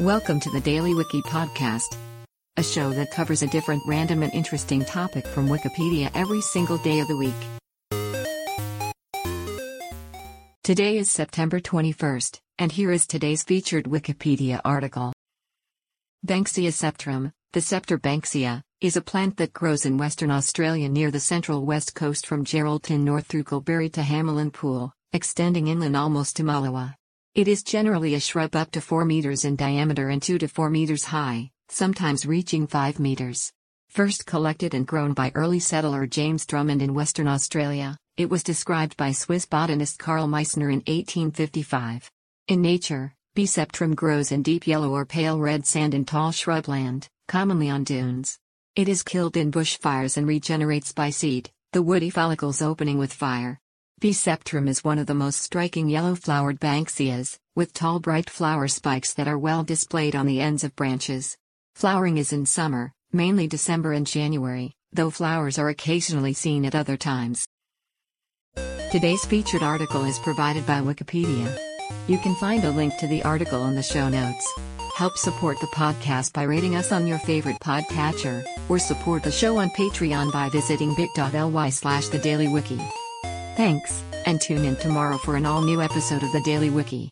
Welcome to the Daily Wiki Podcast, a show that covers a different random and interesting topic from Wikipedia every single day of the week. Today is September 21st, and here is today's featured Wikipedia article. Banksia sceptrum, the scepter Banksia, is a plant that grows in Western Australia near the central west coast from Geraldton north through Kalbarri to Hamelin Pool, extending inland almost to Mullewa. It is generally a shrub up to 4 meters in diameter and 2 to 4 meters high, sometimes reaching 5 meters. First collected and grown by early settler James Drummond in Western Australia, it was described by Swiss botanist Carl Meissner in 1855. In nature, B. sceptrum grows in deep yellow or pale red sand in tall shrubland, commonly on dunes. It is killed in bushfires and regenerates by seed, the woody follicles opening with fire. B. sceptrum is one of the most striking yellow-flowered banksias, with tall bright flower spikes that are well displayed on the ends of branches. Flowering is in summer, mainly December and January, though flowers are occasionally seen at other times. Today's featured article is provided by Wikipedia. You can find a link to the article in the show notes. Help support the podcast by rating us on your favorite podcatcher, or support the show on Patreon by visiting bit.ly slash the Daily Wiki. Thanks, and tune in tomorrow for an all new episode of the Daily Wiki.